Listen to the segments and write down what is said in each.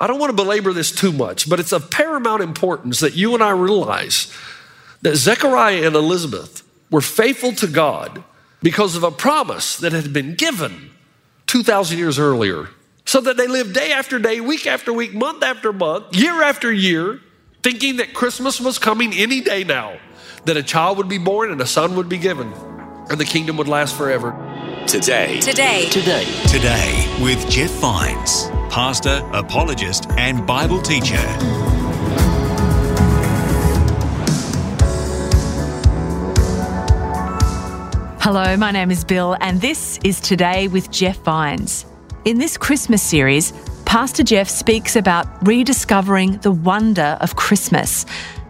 I don't want to belabor this too much, but it's of paramount importance that you and I realize that Zechariah and Elizabeth were faithful to God because of a promise that had been given 2,000 years earlier. So that they lived day after day, week after week, month after month, year after year, thinking that Christmas was coming any day now, that a child would be born and a son would be given, and the kingdom would last forever. Today. Today. Today. Today with Jeff Vines, pastor, apologist, and Bible teacher. Hello, my name is Bill, and this is Today with Jeff Vines. In this Christmas series, Pastor Jeff speaks about rediscovering the wonder of Christmas,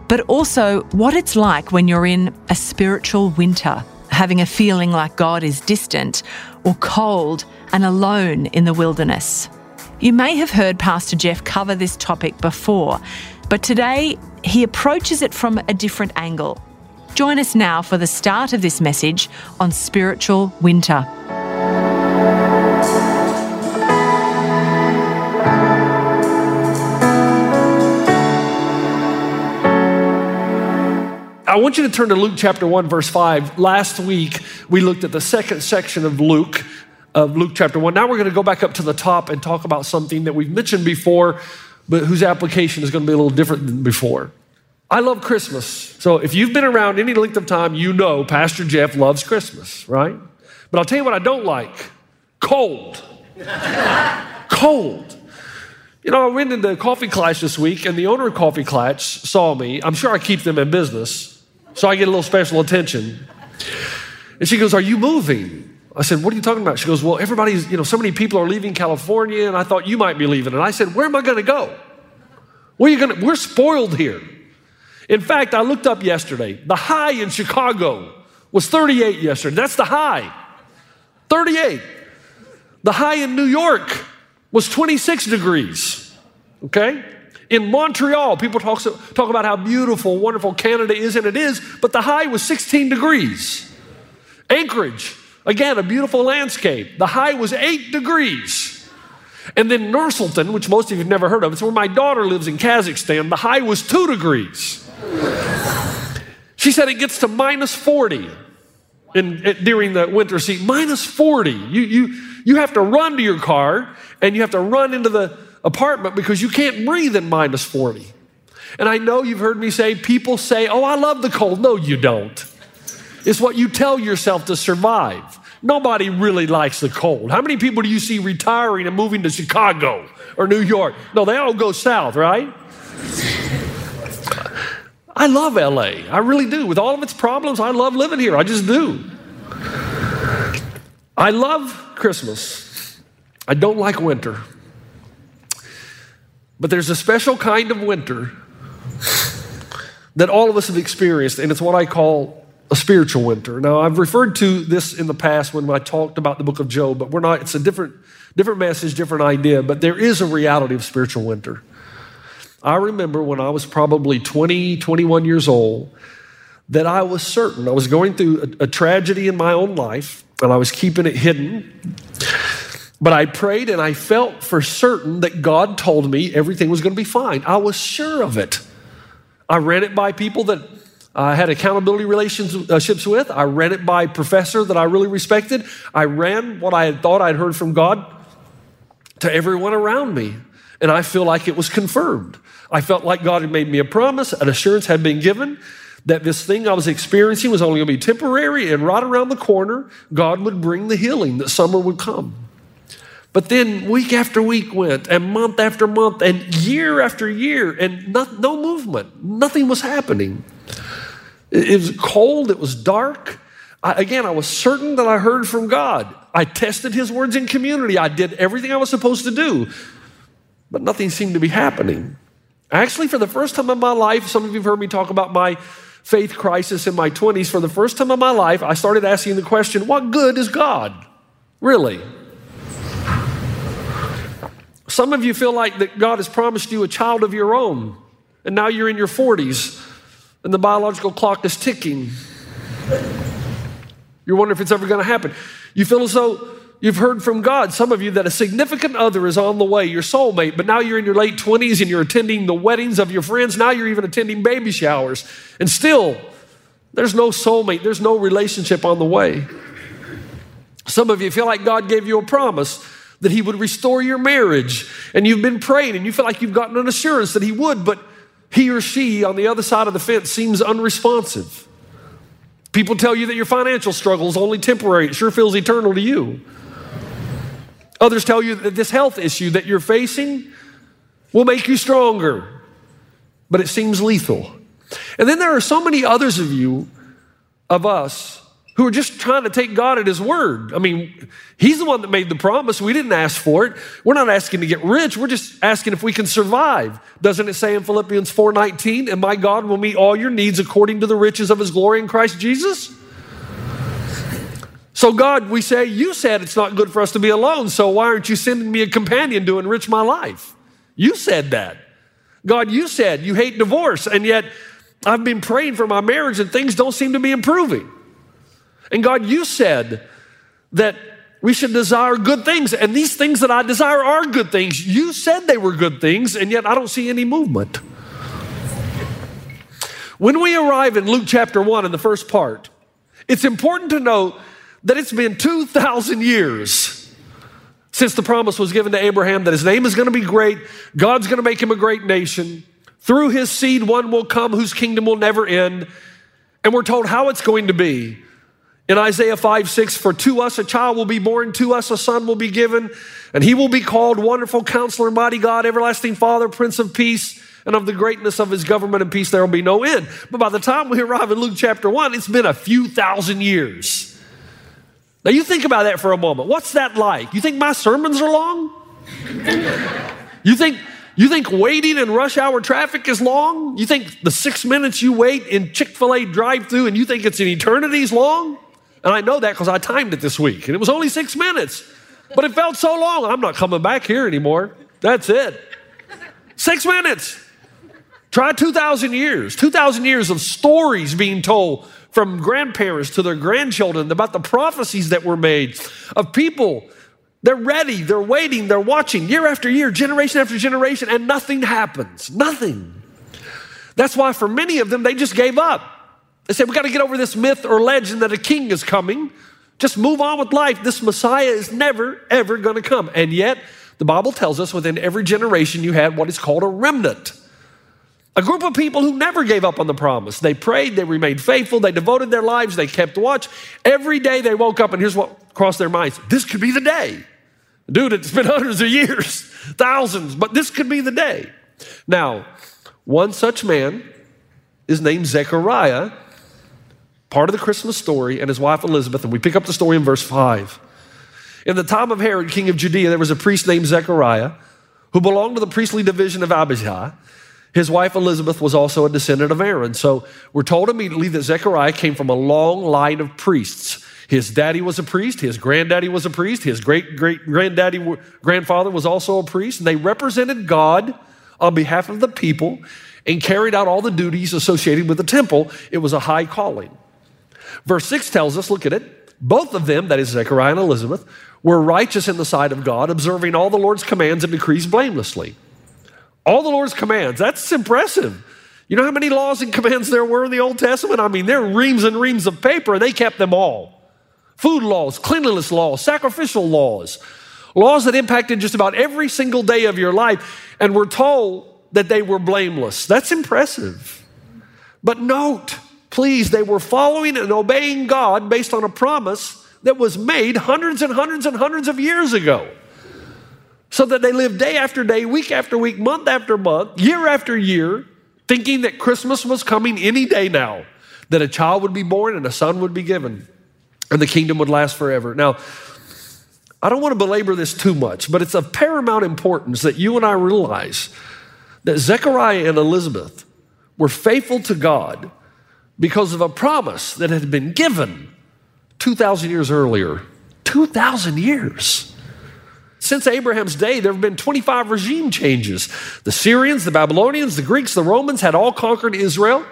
but also what it's like when you're in a spiritual winter, having a feeling like God is distant or cold and alone in the wilderness. You may have heard Pastor Jeff cover this topic before, but today he approaches it from a different angle. Join us now for the start of this message on spiritual winter. Want you to turn to Luke chapter 1, verse 5. Last week, we looked at the second section of Luke, of Luke chapter 1. Now we're going to go back up to the top and talk about something that we've mentioned before, but whose application is going to be a little different than before. I love Christmas. So if you've been around any length of time, you know Pastor Jeff loves Christmas, right? But I'll tell you what I don't like cold. cold. You know, I went into Coffee Klatch this week, and the owner of Coffee Klatch saw me. I'm sure I keep them in business, so I get a little special attention. And she goes, Are you moving? I said, What are you talking about? She goes, Well, everybody's, you know, so many people are leaving California, and I thought you might be leaving. And I said, Where am I going to go? Where are you going to? We're spoiled here. In fact, I looked up yesterday. The high in Chicago was 38 yesterday. That's the high. 38. The high in New York was 26 degrees. Okay? In Montreal, people talk, talk about how beautiful, wonderful Canada is, and it is, but the high was 16 degrees. Anchorage, again, a beautiful landscape. The high was 8 degrees. And then Nursultan, which most of you have never heard of, it's where my daughter lives in Kazakhstan, the high was 2 degrees. She said it gets to minus 40 in, in, during the winter season. Minus 40. You, you, you have to run to your car and you have to run into the apartment because you can't breathe in minus 40. And I know you've heard me say, people say, oh, I love the cold. No, you don't. It's what you tell yourself to survive. Nobody really likes the cold. How many people do you see retiring and moving to Chicago or New York? No, they all go south, right? I love LA. I really do. With all of its problems, I love living here. I just do. I love Christmas. I don't like winter. But there's a special kind of winter that all of us have experienced, and it's what I call a spiritual winter. Now, I've referred to this in the past when I talked about the book of Job, but we're not, it's a different, different message, different idea, but there is a reality of spiritual winter. I remember when I was probably 20, 21 years old, that I was certain I was going through a, a, tragedy in my own life and I was keeping it hidden. But I prayed and I felt for certain that God told me everything was going to be fine. I was sure of it. I ran it by people that I had accountability relationships with. I ran it by professor that I really respected. I ran what I had thought I'd heard from God to everyone around me. And I feel like it was confirmed. I felt like God had made me a promise, an assurance had been given that this thing I was experiencing was only going to be temporary, and right around the corner, God would bring the healing, that summer would come. But then week after week went, and month after month, and year after year, and no, no movement. Nothing was happening. It, it was cold, it was dark. I, again, I was certain that I heard from God. I tested His words in community. I did everything I was supposed to do. but nothing seemed to be happening. Actually, for the first time in my life, some of you have heard me talk about my faith crisis in my 20s. For the first time in my life, I started asking the question what good is God? Really? Some of you feel like that God has promised you a child of your own, and now you're in your 40s, and the biological clock is ticking. You're wondering if it's ever going to happen. You feel as though You've heard from God, some of you, that a significant other is on the way, your soulmate, but now you're in your late 20s and you're attending the weddings of your friends. Now you're even attending baby showers. And still, there's no soulmate, there's no relationship on the way. Some of you feel like God gave you a promise that He would restore your marriage, and you've been praying and you feel like you've gotten an assurance that He would, but he or she on the other side of the fence seems unresponsive. People tell you that your financial struggle is only temporary, it sure feels eternal to you. Others tell you that this health issue that you're facing will make you stronger, but it seems lethal. And then there are so many others of you, of us, who are just trying to take God at His word. I mean, He's the one that made the promise. We didn't ask for it. We're not asking to get rich. We're just asking if we can survive. Doesn't it say in Philippians 4:19, and my God will meet all your needs according to the riches of His glory in Christ Jesus? So, God, we say, you said it's not good for us to be alone, so why aren't you sending me a companion to enrich my life? You said that. God, you said you hate divorce, and yet I've been praying for my marriage and things don't seem to be improving. And God, you said that we should desire good things, and these things that I desire are good things. You said they were good things, and yet I don't see any movement. When we arrive in Luke chapter 1 in the first part, it's important to note that it's been 2,000 years since the promise was given to Abraham that his name is going to be great, God's going to make him a great nation. Through his seed, one will come whose kingdom will never end. And we're told how it's going to be. In Isaiah 5 6, for to us a child will be born, to us a son will be given, and he will be called Wonderful Counselor, Mighty God, Everlasting Father, Prince of Peace, and of the greatness of his government and peace there will be no end. But by the time we arrive in Luke chapter 1, it's been a few thousand years. Now, you think about that for a moment. What's that like? You think my sermons are long? you think you think waiting in rush hour traffic is long? You think the six minutes you wait in Chick fil A drive through and you think it's an eternity's long? And I know that because I timed it this week and it was only six minutes. But it felt so long, I'm not coming back here anymore. That's it. Six minutes. Try 2,000 years, 2,000 years of stories being told from grandparents to their grandchildren about the prophecies that were made of people. They're ready, they're waiting, they're watching year after year, generation after generation, and nothing happens. Nothing. That's why for many of them, they just gave up. They said, We got to get over this myth or legend that a king is coming. Just move on with life. This Messiah is never, ever going to come. And yet, the Bible tells us within every generation you had what is called a remnant. A group of people who never gave up on the promise. They prayed, they remained faithful, they devoted their lives, they kept watch. Every day they woke up, and here's what crossed their minds this could be the day. Dude, it's been hundreds of years, thousands, but this could be the day. Now, one such man is named Zechariah, part of the Christmas story, and his wife Elizabeth, and we pick up the story in verse 5. In the time of Herod, king of Judea, there was a priest named Zechariah who belonged to the priestly division of Abijah. His wife Elizabeth was also a descendant of Aaron. So we're told immediately that Zechariah came from a long line of priests. His daddy was a priest, his granddaddy was a priest, his great great granddaddy grandfather was also a priest, and they represented God on behalf of the people and carried out all the duties associated with the temple. It was a high calling. Verse 6 tells us, look at it, both of them, that is Zechariah and Elizabeth, were righteous in the sight of God, observing all the Lord's commands and decrees blamelessly. All the Lord's commands. That's impressive. You know how many laws and commands there were in the Old Testament? I mean, there are reams and reams of paper, and they kept them all. Food laws, cleanliness laws, sacrificial laws, laws that impacted just about every single day of your life, and we're told that they were blameless. That's impressive. But note, please, they were following and obeying God based on a promise that was made hundreds and hundreds and hundreds of years ago. So that they lived day after day, week after week, month after month, year after year, thinking that Christmas was coming any day now, that a child would be born and a son would be given, and the kingdom would last forever. Now, I don't want to belabor this too much, but it's of paramount importance that you and I realize that Zechariah and Elizabeth were faithful to God because of a promise that had been given 2,000 years earlier. 2,000 years. Since Abraham's day, there have been 25 regime changes. The Syrians, the Babylonians, the Greeks, the Romans had all conquered Israel.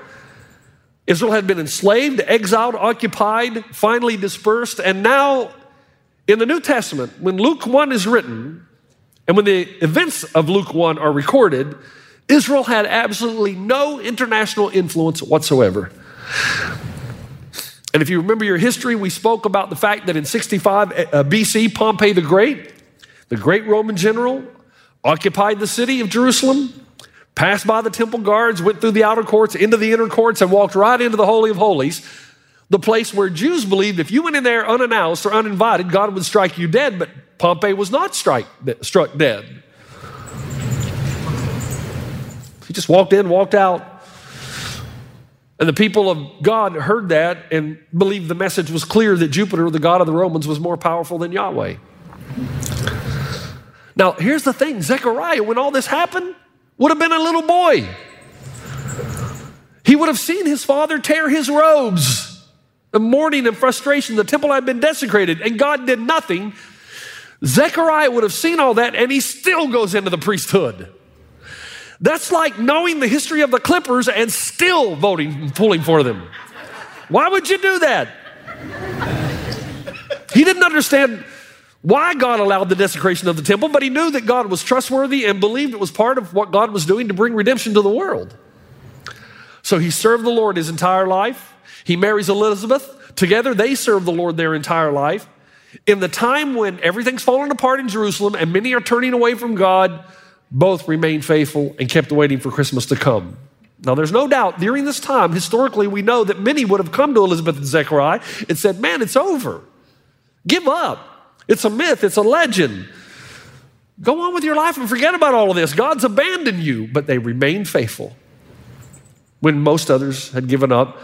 Israel had been enslaved, exiled, occupied, finally dispersed, and now in the New Testament, when Luke 1 is written, and when the events of Luke 1 are recorded, Israel had absolutely no international influence whatsoever. And if you remember your history, we spoke about the fact that in 65 uh, BC, Pompey the Great, the great Roman general, occupied the city of Jerusalem, passed by the temple guards, went through the outer courts, into the inner courts, and walked right into the Holy of Holies the place where Jews believed if you went in there unannounced or uninvited, God would strike you dead, but Pompey was not strike, struck dead. He just walked in, walked out. And the people of God heard that and believed the message was clear that Jupiter, the God of the Romans, was more powerful than Yahweh. Now, here's the thing Zechariah, when all this happened, would have been a little boy. He would have seen his father tear his robes the mourning and frustration. The temple had been desecrated and God did nothing. Zechariah would have seen all that and he still goes into the priesthood. That's like knowing the history of the Clippers and still voting, pulling for them. Why would you do that? He didn't understand why God allowed the desecration of the temple, but he knew that God was trustworthy and believed it was part of what God was doing to bring redemption to the world. So he served the Lord his entire life. He marries Elizabeth. Together, they serve the Lord their entire life. In the time when everything's falling apart in Jerusalem and many are turning away from God, both remained faithful and kept waiting for Christmas to come. Now, there's no doubt during this time, historically, we know that many would have come to Elizabeth and Zechariah and said, Man, it's over. Give up. It's a myth, it's a legend. Go on with your life and forget about all of this. God's abandoned you. But they remained faithful when most others had given up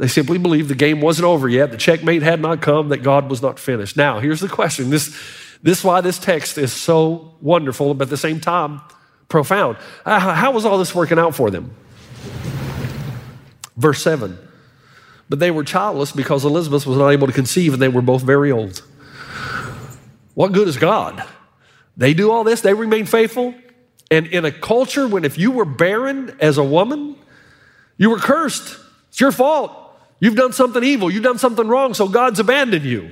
they simply believed the game wasn't over yet, the checkmate had not come, that God was not finished. Now, here's the question. This, this is why this text is so wonderful, but at the same time, profound. Uh, how was all this working out for them? Verse 7. But they were childless because Elizabeth was not able to conceive, and they were both very old. What good is God? They do all this, they remain faithful. And in a culture when if you were barren as a woman, you were cursed. It's your fault. You've done something evil. You've done something wrong, so God's abandoned you.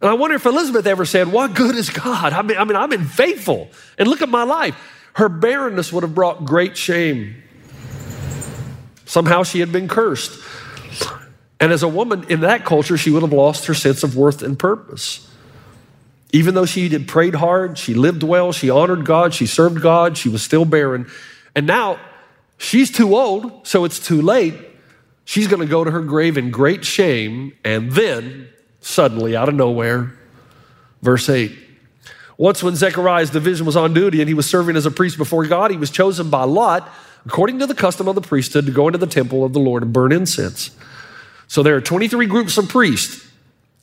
And I wonder if Elizabeth ever said, What good is God? I mean, I mean, I've been faithful. And look at my life. Her barrenness would have brought great shame. Somehow she had been cursed. And as a woman in that culture, she would have lost her sense of worth and purpose. Even though she had prayed hard, she lived well, she honored God, she served God, she was still barren. And now she's too old, so it's too late she's going to go to her grave in great shame. And then, suddenly, out of nowhere, verse 8. Once, when Zechariah's division was on duty and he was serving as a priest before God, he was chosen by Lot, according to the custom of the priesthood, to go into the temple of the Lord and burn incense. So there are 23 groups of priests,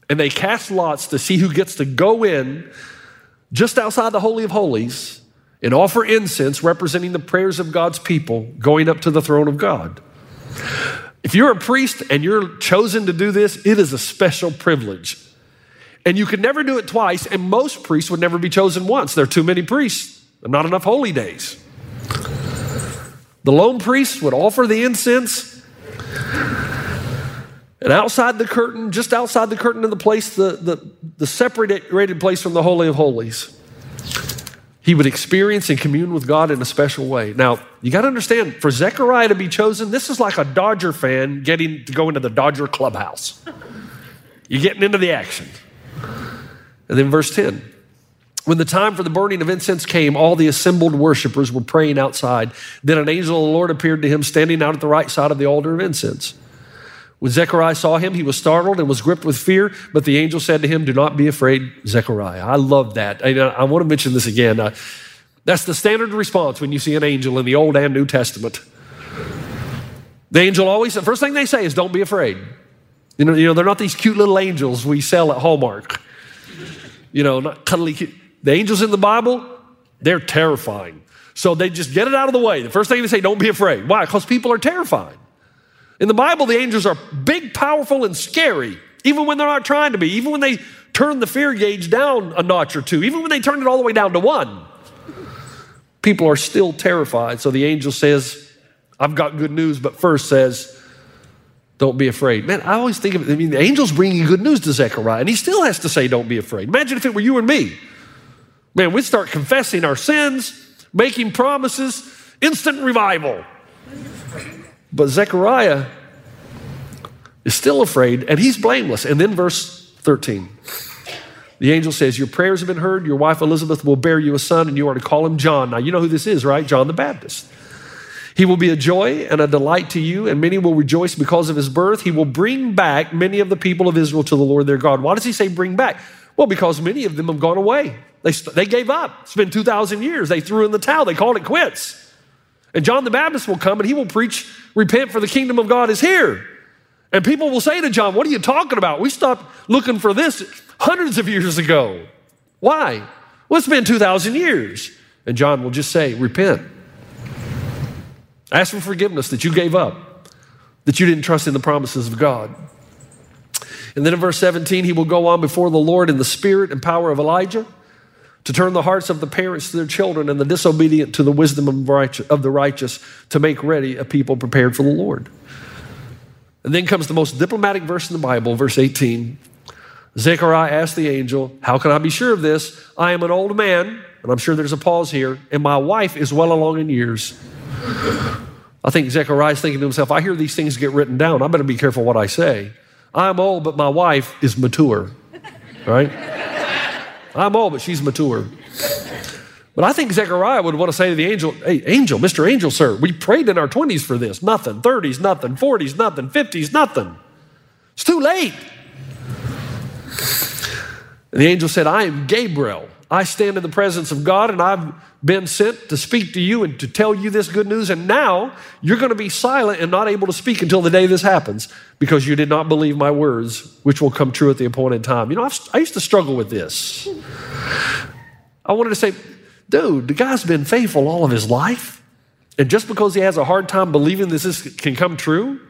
and they cast lots to see who gets to go in just outside the Holy of Holies and offer incense representing the prayers of God's people going up to the throne of God. If you're a priest and you're chosen to do this, it is a special privilege. And you could never do it twice, and most priests would never be chosen once. There are too many priests, not enough holy days. The lone priest would offer the incense, and outside the curtain, just outside the curtain of the place, the, the, the separated place from the Holy of Holies, he would experience and commune with God in a special way. Now, you got to understand, for Zechariah to be chosen, this is like a Dodger fan getting to go into the Dodger clubhouse. You're getting into the action. And then verse 10. When the time for the burning of incense came, all the assembled worshipers were praying outside. Then an angel of the Lord appeared to him, standing out at the right side of the altar of incense. When Zechariah saw him, he was startled and was gripped with fear, but the angel said to him, Do not be afraid, Zechariah. I love that. I, I want to mention this again. Uh, that's the standard response when you see an angel in the Old and New Testament. The angel always, the first thing they say is, Don't be afraid. You know, you know, they're not these cute little angels we sell at Hallmark. You know, not cuddly cute. The angels in the Bible, they're terrifying. So they just get it out of the way. The first thing they say, don't be afraid. Why? Because people are terrified. In the Bible, the angels are big, powerful, and scary, even when they're not trying to be, even when they turn the fear gauge down a notch or two, even when they turn it all the way down to one. People are still terrified. So the angel says, I've got good news, but first says, don't be afraid. Man, I always think of it. I mean, the angel's bringing good news to Zechariah, and he still has to say, don't be afraid. Imagine if it were you and me. Man, we'd start confessing our sins, making promises, instant revival. But Zechariah is still afraid, and he's blameless. And then verse 13. The angel says, Your prayers have been heard. Your wife Elizabeth will bear you a son, and you are to call him John. Now, you know who this is, right? John the Baptist. He will be a joy and a delight to you, and many will rejoice because of his birth. He will bring back many of the people of Israel to the Lord their God. Why does he say bring back? Well, because many of them have gone away. They, they gave up. It's been 2,000 years. They threw in the towel. They called it quits. And John the Baptist will come and he will preach, repent for the kingdom of God is here. And people will say to John, What are you talking about? We stopped looking for this hundreds of years ago. Why? Well, it's been 2,000 years. And John will just say, Repent. Ask for forgiveness that you gave up, that you didn't trust in the promises of God. And then in verse 17, he will go on before the Lord in the spirit and power of Elijah to turn the hearts of the parents to their children and the disobedient to the wisdom of the righteous to make ready a people prepared for the Lord. And then comes the most diplomatic verse in the Bible, verse 18. Zechariah asked the angel, How can I be sure of this? I am an old man, and I'm sure there's a pause here, and my wife is well along in years. I think Zechariah is thinking to himself, I hear these things get written down. I better be careful what I say. I'm old, but my wife is mature, right? I'm old, but she's mature. But I think Zechariah would want to say to the angel, Hey, angel, Mr. Angel, sir, we prayed in our 20s for this. Nothing. 30s, nothing. 40s, nothing. 50s, nothing. It's too late. And the angel said, I am Gabriel. I stand in the presence of God and I've been sent to speak to you and to tell you this good news. And now you're going to be silent and not able to speak until the day this happens because you did not believe my words, which will come true at the appointed time. You know, I've, i used to struggle with this. I wanted to say, dude, the guy's been faithful all of his life. And just because he has a hard time believing this is, can come true,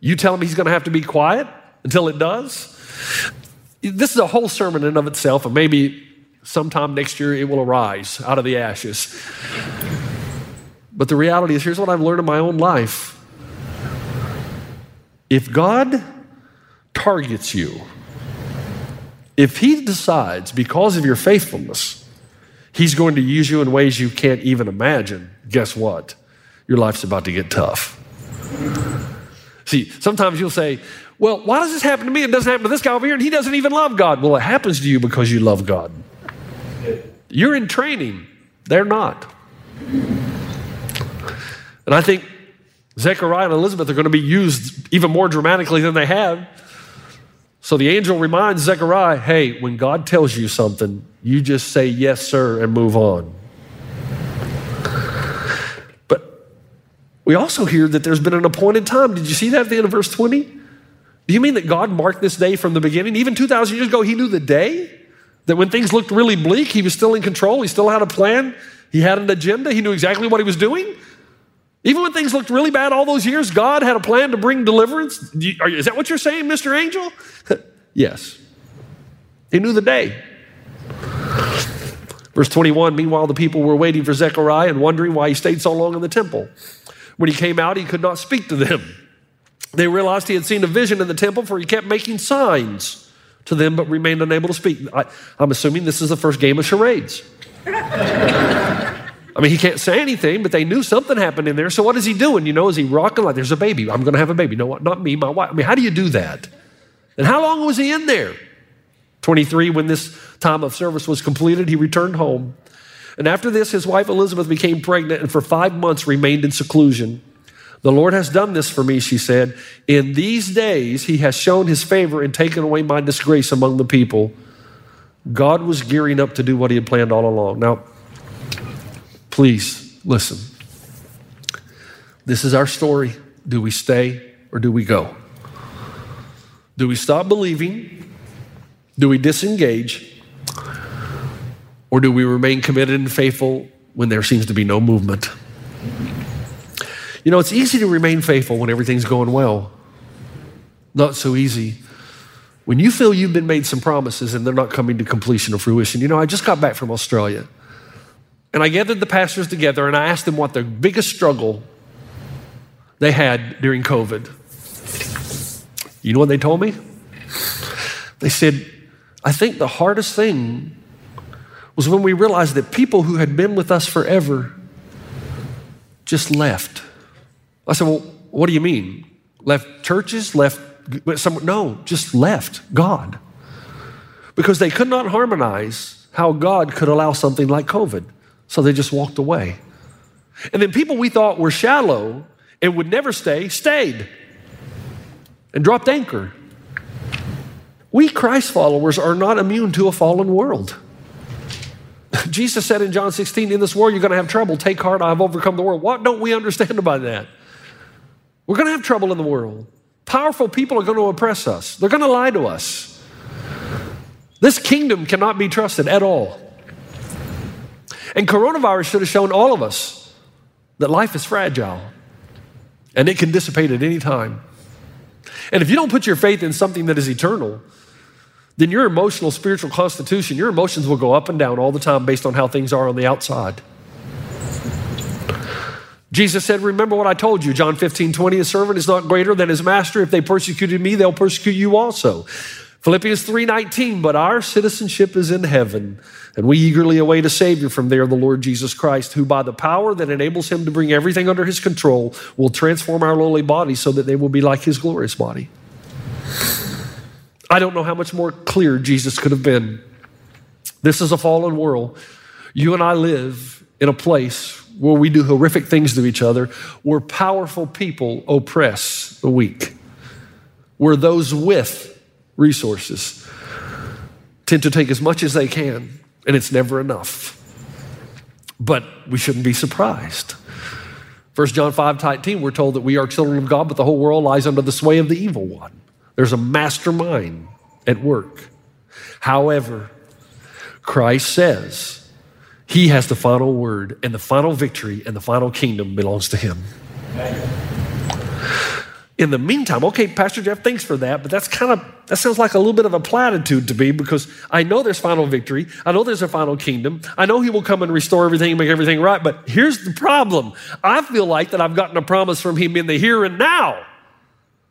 you tell him he's going to have to be quiet until it does? This is a whole sermon in of itself, and maybe sometime next year it will arise out of the ashes. But the reality is here's what I've learned in my own life if God targets you, if He decides because of your faithfulness, He's going to use you in ways you can't even imagine, guess what? Your life's about to get tough. See, sometimes you'll say, Well, why does this happen to me? It doesn't happen to this guy over here, and he doesn't even love God. Well, it happens to you because you love God. You're in training, they're not. And I think Zechariah and Elizabeth are going to be used even more dramatically than they have. So the angel reminds Zechariah hey, when God tells you something, you just say yes, sir, and move on. But we also hear that there's been an appointed time. Did you see that at the end of verse 20? Do you mean that God marked this day from the beginning? Even 2,000 years ago, He knew the day? That when things looked really bleak, He was still in control? He still had a plan? He had an agenda? He knew exactly what He was doing? Even when things looked really bad all those years, God had a plan to bring deliverance. Is that what you're saying, Mr. Angel? yes. He knew the day. Verse 21 Meanwhile, the people were waiting for Zechariah and wondering why he stayed so long in the temple. When he came out, he could not speak to them. They realized he had seen a vision in the temple, for he kept making signs to them but remained unable to speak. I, am assuming this is the first game of charades. I mean, he can't say anything, but they knew something happened in there. So what is he doing? You know, is he rocking like there's a baby? I'm going to have a baby. No, what not me, my wife. I mean, how do you do that? And how long was he in there? 23, when this time of service was completed, he returned home. And after this, his wife Elizabeth became pregnant and for five months remained in seclusion. The Lord has done this for me, she said. In these days, he has shown his favor and taken away my disgrace among the people. God was gearing up to do what he had planned all along. Now, Please listen. This is our story. Do we stay or do we go? Do we stop believing? Do we disengage? Or do we remain committed and faithful when there seems to be no movement? You know, it's easy to remain faithful when everything's going well. Not so easy when you feel you've been made some promises and they're not coming to completion or fruition. You know, I just got back from Australia and I gathered the pastors together and I asked them what their biggest struggle they had during COVID. You know what they told me? They said, I think the hardest thing was when we realized that people who had been with us forever just left. I said, Well, what do you mean? Left churches, left some, no, just left God. Because they could not harmonize how God could allow something like COVID. So they just walked away. And then people we thought were shallow and would never stay, stayed and dropped anchor. We Christ followers are not immune to a fallen world. Jesus said in John 16, In this world you're going to have trouble. Take heart, I have overcome the world. What don't we understand about that? We're going to have trouble in the world. Powerful people are going to oppress us, they're going to lie to us. This kingdom cannot be trusted at all. And coronavirus should have shown all of us that life is fragile and it can dissipate at any time. And if you don't put your faith in something that is eternal, then your emotional, spiritual constitution, your emotions will go up and down all the time based on how things are on the outside. Jesus said, Remember what I told you. John 15, 20, a servant is not greater than his master. If they persecuted me, they'll persecute you also. Philippians 3:19, but our citizenship is in heaven, and we eagerly await a Savior from there, the Lord Jesus Christ, who by the power that enables him to bring everything under his control will transform our lowly bodies so that they will be like his glorious body. I don't know how much more clear Jesus could have been. This is a fallen world. You and I live in a place where we do horrific things to each other, where powerful people oppress the weak, where those with resources tend to take as much as they can, and it's never enough. But we shouldn't be surprised. 1 John 5 19, we're told that we are children of God, but the whole world lies under the sway of the evil one. There's a mastermind at work. However, Christ says, he has the final word, and the final victory and the final kingdom belongs to Him. In the meantime, okay, Pastor Jeff, thanks for that, but that's kind of, that sounds like a little bit of a platitude to me because I know there's final victory. I know there's a final kingdom. I know He will come and restore everything and make everything right, but here's the problem. I feel like that I've gotten a promise from Him in the here and now.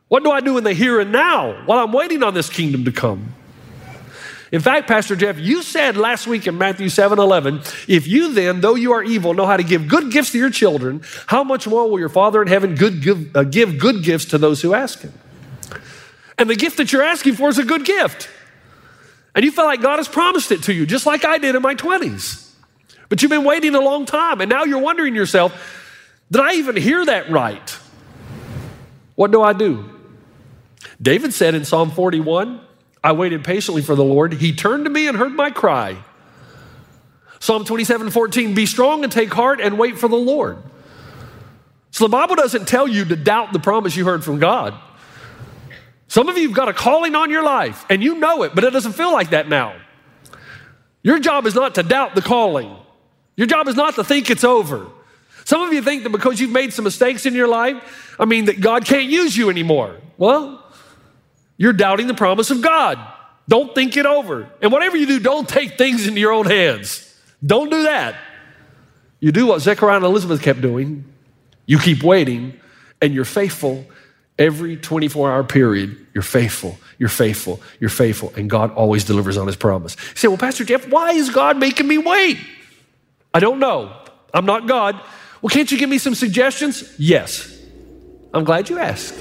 What do I do in the here and now while I'm waiting on this kingdom to come? In fact, Pastor Jeff, you said last week in Matthew 7 11, if you then, though you are evil, know how to give good gifts to your children, how much more will your Father in heaven good, give, uh, give good gifts to those who ask Him? And the gift that you're asking for is a good gift. And you feel like God has promised it to you, just like I did in my 20s. But you've been waiting a long time, and now you're wondering yourself, did I even hear that right? What do I do? David said in Psalm 41, I waited patiently for the Lord. He turned to me and heard my cry. Psalm 27 14, be strong and take heart and wait for the Lord. So the Bible doesn't tell you to doubt the promise you heard from God. Some of you have got a calling on your life and you know it, but it doesn't feel like that now. Your job is not to doubt the calling, your job is not to think it's over. Some of you think that because you've made some mistakes in your life, I mean, that God can't use you anymore. Well, you're doubting the promise of God. Don't think it over. And whatever you do, don't take things into your own hands. Don't do that. You do what Zechariah and Elizabeth kept doing. You keep waiting, and you're faithful every 24 hour period. You're faithful, you're faithful, you're faithful, and God always delivers on his promise. You say, Well, Pastor Jeff, why is God making me wait? I don't know. I'm not God. Well, can't you give me some suggestions? Yes. I'm glad you asked.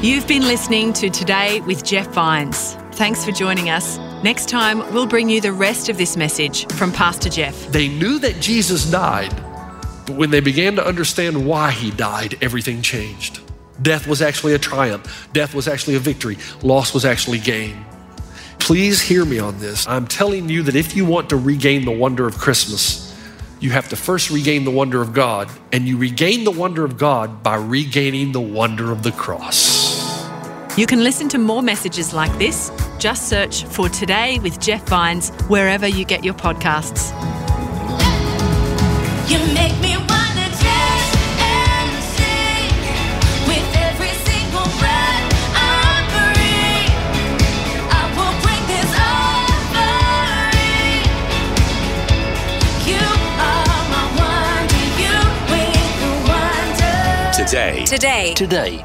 You've been listening to Today with Jeff Vines. Thanks for joining us. Next time, we'll bring you the rest of this message from Pastor Jeff. They knew that Jesus died, but when they began to understand why he died, everything changed. Death was actually a triumph, death was actually a victory, loss was actually gain. Please hear me on this. I'm telling you that if you want to regain the wonder of Christmas, you have to first regain the wonder of God, and you regain the wonder of God by regaining the wonder of the cross. You can listen to more messages like this. Just search for Today with Jeff Vines wherever you get your podcasts. You make me wanna dance and sing with every single breath I breathe. I will bring this offering. You are my wonder. You with the wonder. Today. Today. Today.